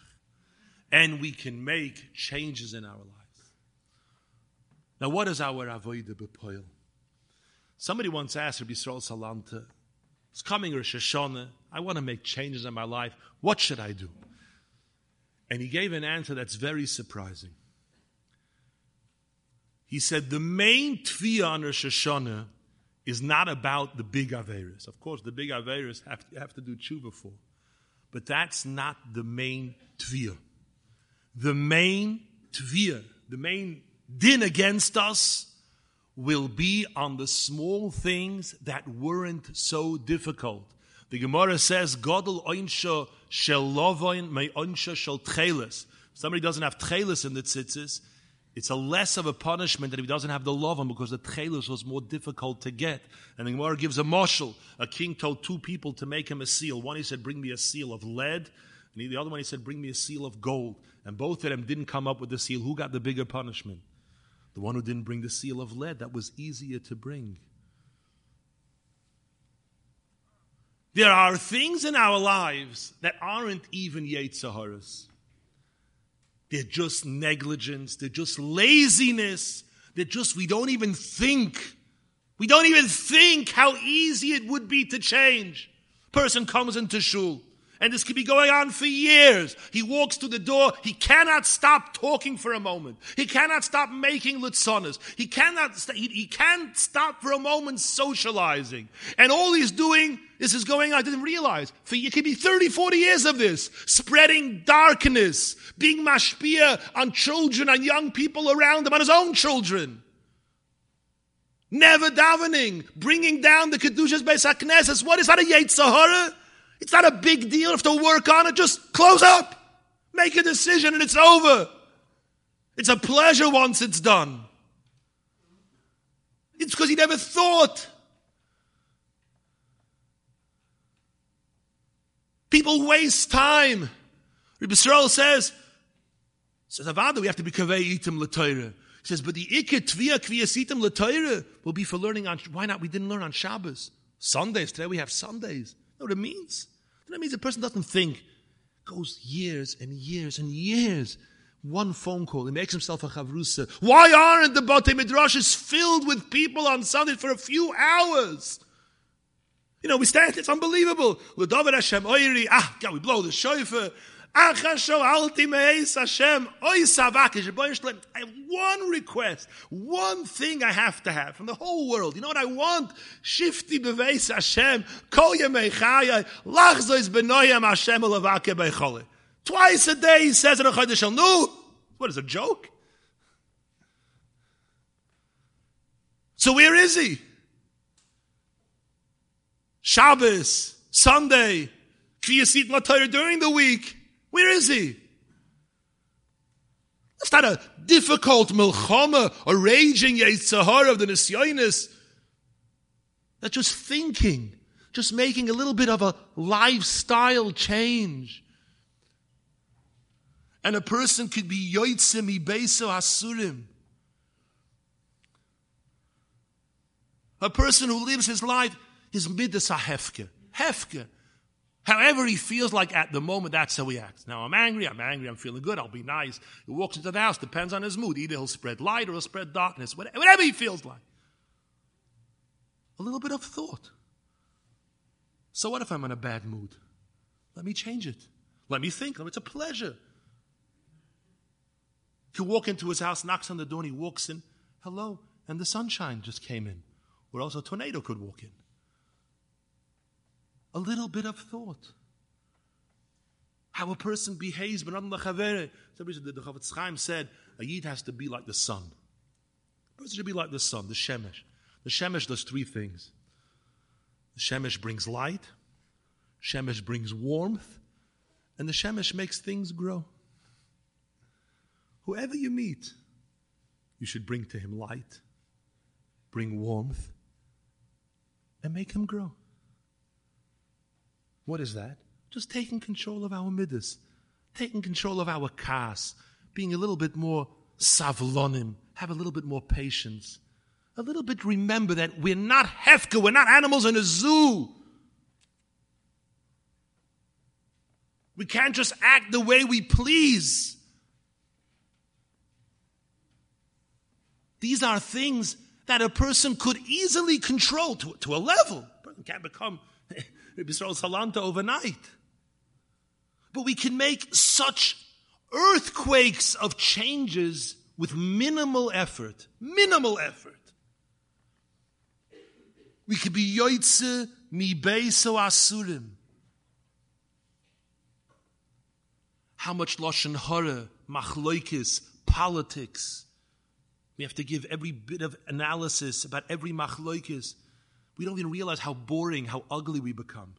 And we can make changes in our lives. Now, what is our avodah b'poil? Somebody once asked Rabbi Yisrael Salanta, it's coming Rosh Hashanah, I want to make changes in my life. What should I do? And he gave an answer that's very surprising. He said, the main tviyah on Rosh Hashanah is not about the big Averis. Of course, the big Averis have, have to do tshuva for. But that's not the main tviyah. The main tviyah, the main din against us will be on the small things that weren't so difficult. The Gemara says, Godel oinsha shel lovoin me oinsha shel tchelis. Somebody doesn't have tchelis in the tzitzis, it's a less of a punishment that if he doesn't have the lovin because the tchelis was more difficult to get. And the Gemara gives a marshal. A king told two people to make him a seal. One he said, bring me a seal of lead. And the other one he said, bring me a seal of gold. And both of them didn't come up with the seal. Who got the bigger punishment? The one who didn't bring the seal of lead. That was easier to bring. There are things in our lives that aren't even Yetzaharas. They're just negligence. They're just laziness. They're just, we don't even think. We don't even think how easy it would be to change. Person comes into shul. And this could be going on for years. He walks to the door. He cannot stop talking for a moment. He cannot stop making litzonas. He cannot, st- he, he can't stop for a moment socializing. And all he's doing, this is going on. I didn't realize. For it could be 30, 40 years of this. Spreading darkness. Being mashpia on children and young people around him, on his own children. Never davening. Bringing down the Kedushas Beis HaKnesses. What is that a Yetzirah? It's not a big deal. Have to work on it. Just close up. Make a decision and it's over. It's a pleasure once it's done. It's because he never thought. People waste time. Rabbi says, says Avada, we have to be kavei itim l'toira. He says, but the ikit tvia kviyasitim l'toira will be for learning on, why not? We didn't learn on Shabbos. Sundays, today we have Sundays. You know what it means? That means a person doesn't think, goes years and years and years. One phone call, he makes himself a chavrusa. Why aren't the Bate Midrashis filled with people on Sunday for a few hours? You know, we stand, it's unbelievable. Hashem oiri, ah, God, we blow the shofar. I have one request, one thing I have to have from the whole world. You know what I want? Shifti beveis Hashem, kol yemei chaya, lachzois benoyam Hashem ulavake beichole. Twice a day he says in a Chodesh Nu. What is a joke? So where is he? Shabbos, Sunday, Kviyasit Latayr during the week. Where is he? It's not a difficult milchama, a raging Yitzhahar of the Nisyonis. That's just thinking, just making a little bit of a lifestyle change. And a person could be Yoitzim Ibeso Asurim. A person who lives his life, his midas hefke. Hefke. However he feels like at the moment, that's how he acts. Now I'm angry, I'm angry, I'm feeling good, I'll be nice. He walks into the house, depends on his mood. Either he'll spread light or he'll spread darkness, whatever he feels like. A little bit of thought. So what if I'm in a bad mood? Let me change it. Let me think. It's a pleasure. He'll walk into his house, knocks on the door, and he walks in. Hello. And the sunshine just came in. Or else a tornado could walk in a little bit of thought. How a person behaves, but the Somebody said, the Chofetz Chaim said, a Yid has to be like the sun. A person should be like the sun, the Shemesh. The Shemesh does three things. The Shemesh brings light, Shemesh brings warmth, and the Shemesh makes things grow. Whoever you meet, you should bring to him light, bring warmth, and make him grow. What is that? Just taking control of our midas, taking control of our kas, being a little bit more savlonim, have a little bit more patience, a little bit remember that we're not hefka, we're not animals in a zoo. We can't just act the way we please. These are things that a person could easily control to, to a level. A person can't become Israel Salanta overnight. But we can make such earthquakes of changes with minimal effort. Minimal effort. We could be yoitze mi beiso asurim. How much lashon hara, machloikis, politics. We have to give every bit of analysis about every machloikis. We don't even realize how boring, how ugly we become.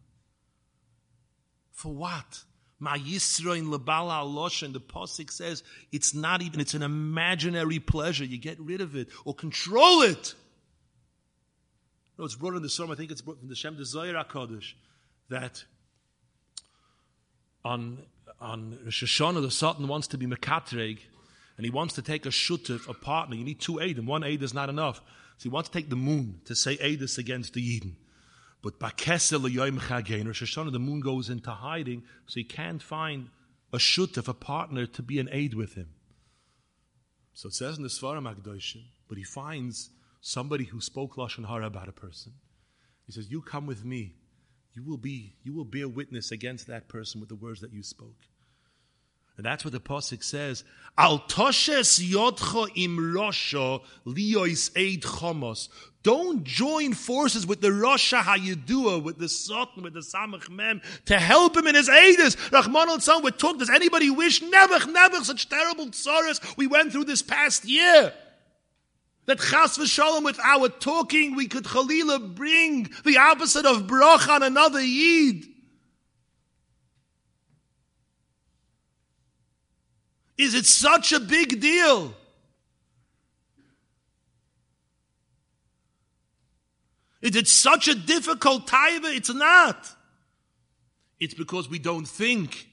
For what? Ma Yisroin Labala the Pasik says it's not even, it's an imaginary pleasure. You get rid of it or control it. No, it's brought in the Psalm, I think it's brought from the Shem Desire HaKadosh, that on, on Rosh Hashanah, the Satan wants to be Mekatreg, and he wants to take a shutuf, a partner. You need two aid, and one aid is not enough. So he wants to take the moon to say Aedis against the Eden. But Bakesel Yoim Chagein, Rosh Hashanah, the moon goes into hiding, so he can't find a shutuf, a partner, to be an aid with him. So it says in the Svaram Agdoshim, but he finds somebody who spoke Lashon Hara about a person. He says, You come with me. You will be, you will bear witness against that person with the words that you spoke. And that's what the Pasuk says. Al toshes yodcho im rosha liois eid chomos. Don't join forces with the Rosha Hayidua, with the Satan, with the Samach Mem, to help him in his aidis. Rahman al Sam, we're talking, does anybody wish? Never, never, such terrible sorrows we went through this past year. That chas v'shalom, with our talking, we could chalila bring the opposite of brach on another yid. Is it such a big deal? Is it such a difficult taiva? It's not. It's because we don't think.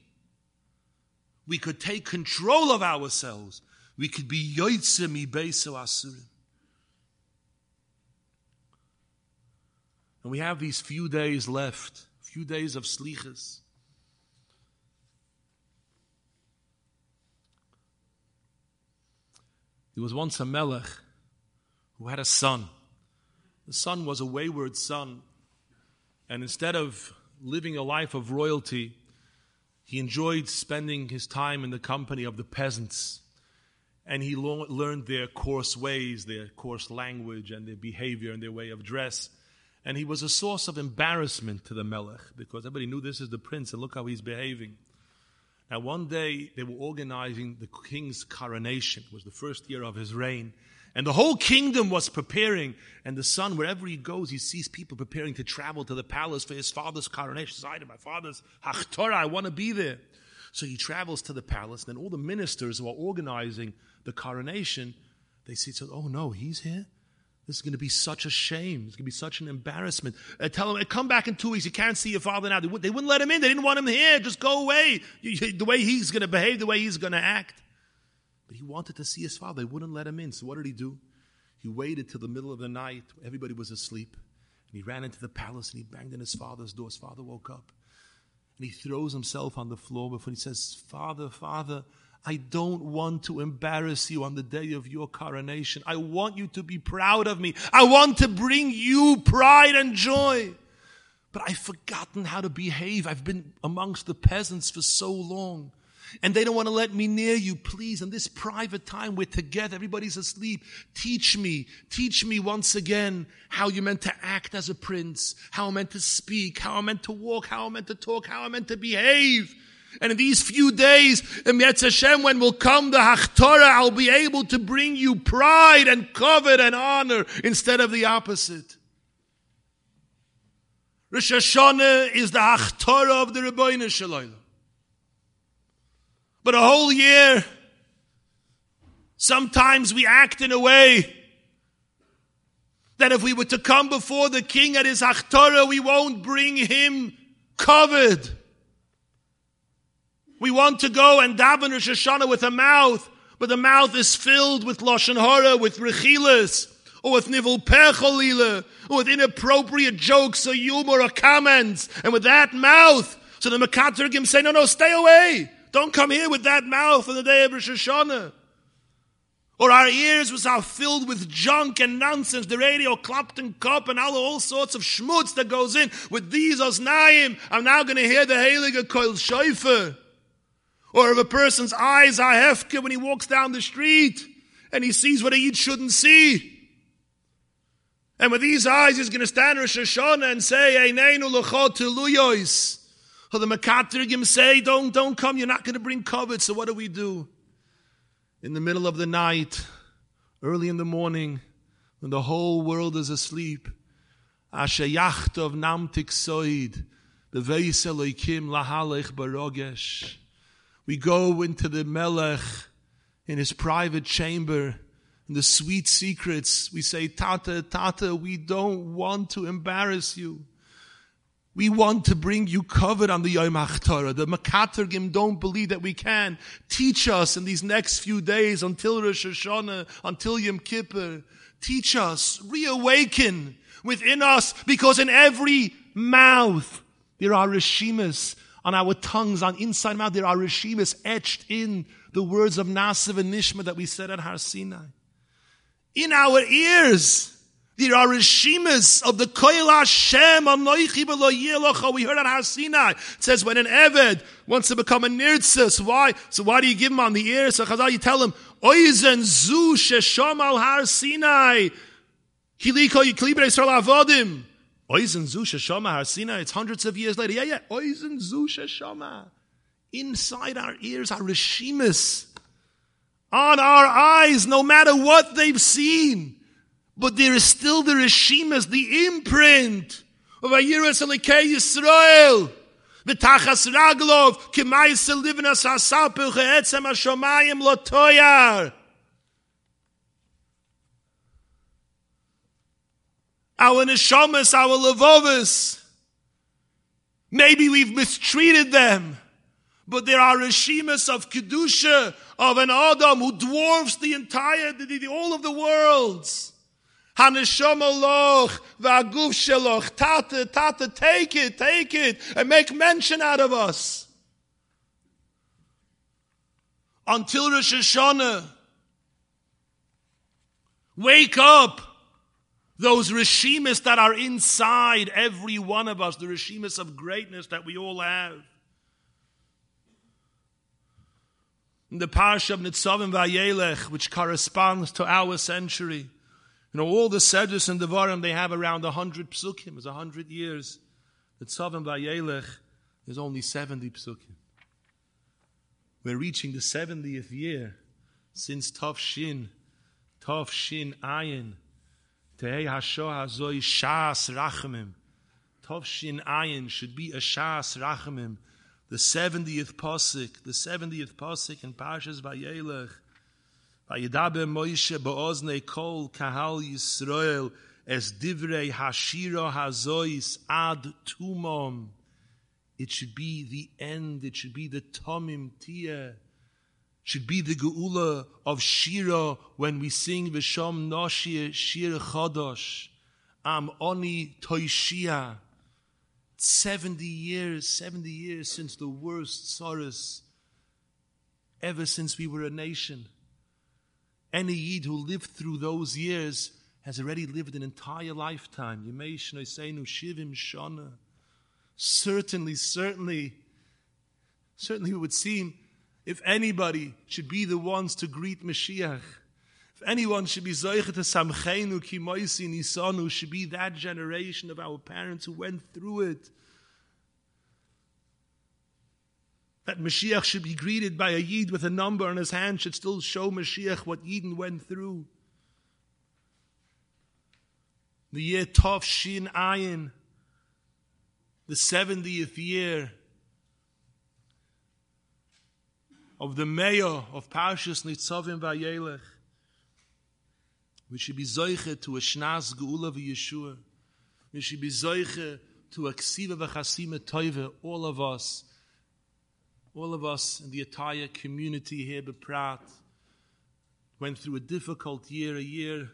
We could take control of ourselves. We could be yoitze mi beiso asurim. And we have these few days left, few days of slichas. There was once a melech who had a son. The son was a wayward son, and instead of living a life of royalty, he enjoyed spending his time in the company of the peasants. And he lo- learned their coarse ways, their coarse language, and their behavior and their way of dress. And he was a source of embarrassment to the Melech because everybody knew this is the prince and look how he's behaving. Now, one day they were organizing the king's coronation. It was the first year of his reign. And the whole kingdom was preparing. And the son, wherever he goes, he sees people preparing to travel to the palace for his father's coronation. He says, my father's hachtorah, I want to be there. So he travels to the palace. And then all the ministers who are organizing the coronation, they see, so, oh no, he's here? This is going to be such a shame. It's going to be such an embarrassment. Uh, tell him, come back in two weeks. You can't see your father now. They, would, wouldn't let him in. They didn't want him here. Just go away. The way he's going to behave, the way he's going to act. But he wanted to see his father. They wouldn't let him in. So what did he do? He waited till the middle of the night. Everybody was asleep. And he ran into the palace and he banged on his father's door. His father woke up. And he throws himself on the floor before he says, Father, Father, I don't want to embarrass you on the day of your coronation. I want you to be proud of me. I want to bring you pride and joy. But I've forgotten how to behave. I've been amongst the peasants for so long. And they don't want to let me near you. Please, in this private time, we're together. Everybody's asleep. Teach me, teach me once again how you're meant to act as a prince, how I'm meant to speak, how I'm meant to walk, how I'm meant to talk, how I'm meant to behave. And in these few days, Yetz Hashem, when will come the Hachtorah, I'll be able to bring you pride and covet and honor instead of the opposite. Rosh Hashanah is the Hachtorah of the Ribono Shel Olam. But a whole year, Sometimes we act in a way that if we were to come before the king at his Hachtorah, we won't bring him covered. We want to go and daven Rosh Hashanah with a mouth, but the mouth is filled with Lashon Hara, with Rechilas, or with Nivul Pecholila, or with inappropriate jokes or humor or comments, and with that mouth. So the Mekatergim say, no, no, stay away. Don't come here with that mouth on the day of Rosh Hashanah. Or our ears was are filled with junk and nonsense, the radio clapped and cup and all, all sorts of schmutz that goes in. With these osnaim, I'm now going to hear the Heilige Koil Shofar. Or if a person's eyes are hefke when he walks down the street and he sees what yid shouldn't see. And with these eyes, he's going to stand Rosh Hashanah and say, Eineinu l'chot luyois. The Mekatirgim say, don't, don't come, you're not going to bring covet. So what do we do? In the middle of the night, early in the morning, when the whole world is asleep, Asher Yachtov Namtik Soid, the Veis Eloikim Lahalech Barogesh. We go into the Melech in his private chamber, in the sweet secrets. We say, Tata, Tata, we don't want to embarrass you. We want to bring you covered on the Yom HaChtara. The Makatergim don't believe that we can. Teach us in these next few days until Rosh Hashanah, until Yom Kippur. Teach us, reawaken within us, because in every mouth there are Rishimas. On our tongues, on inside mouth, there are Rishimas etched in the words of Nasiv and Nishma that we said at Har Sinai. In our ears, there are Rishimas of the Koil Hashem Anoichi B'lo We heard at Har Sinai. It says when an Eved wants to become a Nirtzis, why? So why do you give him on the ear? So Chazal, you tell him, Oizen Zu Sheshom Al Har Sinai. Kiliko Yiklibre Yisrael Avodim. Oizen Zusha Shama Har Sinai. It's hundreds of years later. Yeah, yeah. Oizen Zusha Shama. Inside our ears are Rishimas. On our eyes, no matter what they've seen. But there is still the Rishimas, the imprint of Ayiras Elikei Yisrael. V'tachas raglov, k'mayis livinas hasapu che'etzem ha-shomayim lotoyar. Our neshamas, our levovas, maybe we've mistreated them, but there are reshimas of kedusha of an Adam who dwarfs the entire, the, the, all of the worlds. Haneshama loch, v'aguf sheloch, tata, tata, take it, take it, and make mention out of us. Until Rosh Hashanah, wake up those Rishimas that are inside every one of us, the Rishimas of greatness that we all have. In the Parsha of Nitzavim Vayelech, which corresponds to our century, you know, all the Sedus and Devarim, they have around 100 psukim. It's 100 years. The Tzavim Vayelech is only 70 psukim. We're reaching the 70th year since Tov Shin, Tov Shin Ayin, Tehei Hasho Hazoi Shas Rachamim. Tov Shin Ayin should be a Shas Rachamim. The 70th Pasik, the 70th Pasik in Parshas Vayelech. Vayidaber Moshe be'ozne kol kahal Yisrael es divrei hashira hazois ad tumom. It should be the end. It should be the tomim tia. Should be the geula of shira when we sing v'shom noshir shir chodosh. Am oni toishia. Seventy years, seventy years since the worst sorrows, ever since we were a nation. Any Yid who lived through those years has already lived an entire lifetime. Shivim Shana. Certainly, certainly, certainly it would seem if anybody should be the ones to greet Mashiach, if anyone should be Zoichet Samchenu Kimoisi Nisanu, should be that generation of our parents who went through it. that Mashiach should be greeted by a Yid with a number on his hand should still show Mashiach what Yidden went through. The year Tov Shin Ayin, the 70th year. Of the mayor of Parshas Nitzavim Vayelech. We should be zoiche to a shnas geula v'yeshua. We should be zoiche to a ksiva v'chasima toive, all of us, all of us in the entire community here, Beprat, went through a difficult year, a year,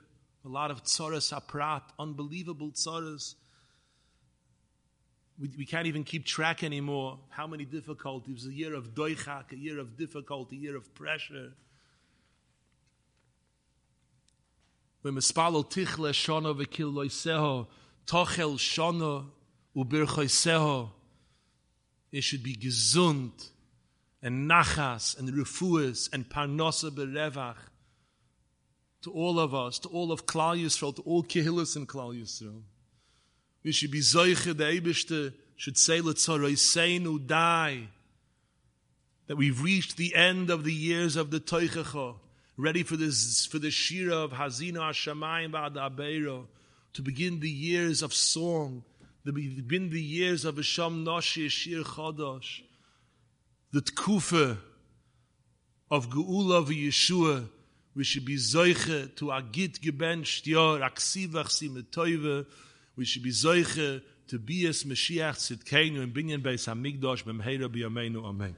a lot of tzaras aprat, unbelievable tzaras. We, we can't even keep track anymore how many difficulties. A year of doichak, a year of difficulty, a year of pressure. Tichle shona v'kil tochel shona ubirchoiseho, it should be gesund and nachas and refuas and parnosa berevach to all of us, to all of Klal Yisrael, to all Kehillas in Klal Yisrael. We should be Zoiche, the Eibishte, should say, Letzoroi die, that we've reached the end of the years of the Toichecha, ready for this, for the Shira of Haazinu Hashamayim Ba'ad to begin the years of song, to begin the years of Hasham Noshi, Shir Chodosh, the Tkufa of Geula of Yeshua, we should be Zoiche to Agit gebencht, Yor, Aksivach Simetoive, we should be zoiche to be as Mashiach Tzidkeinu and bring in Beis Hamikdash b'mheira b'yameinu. Amen.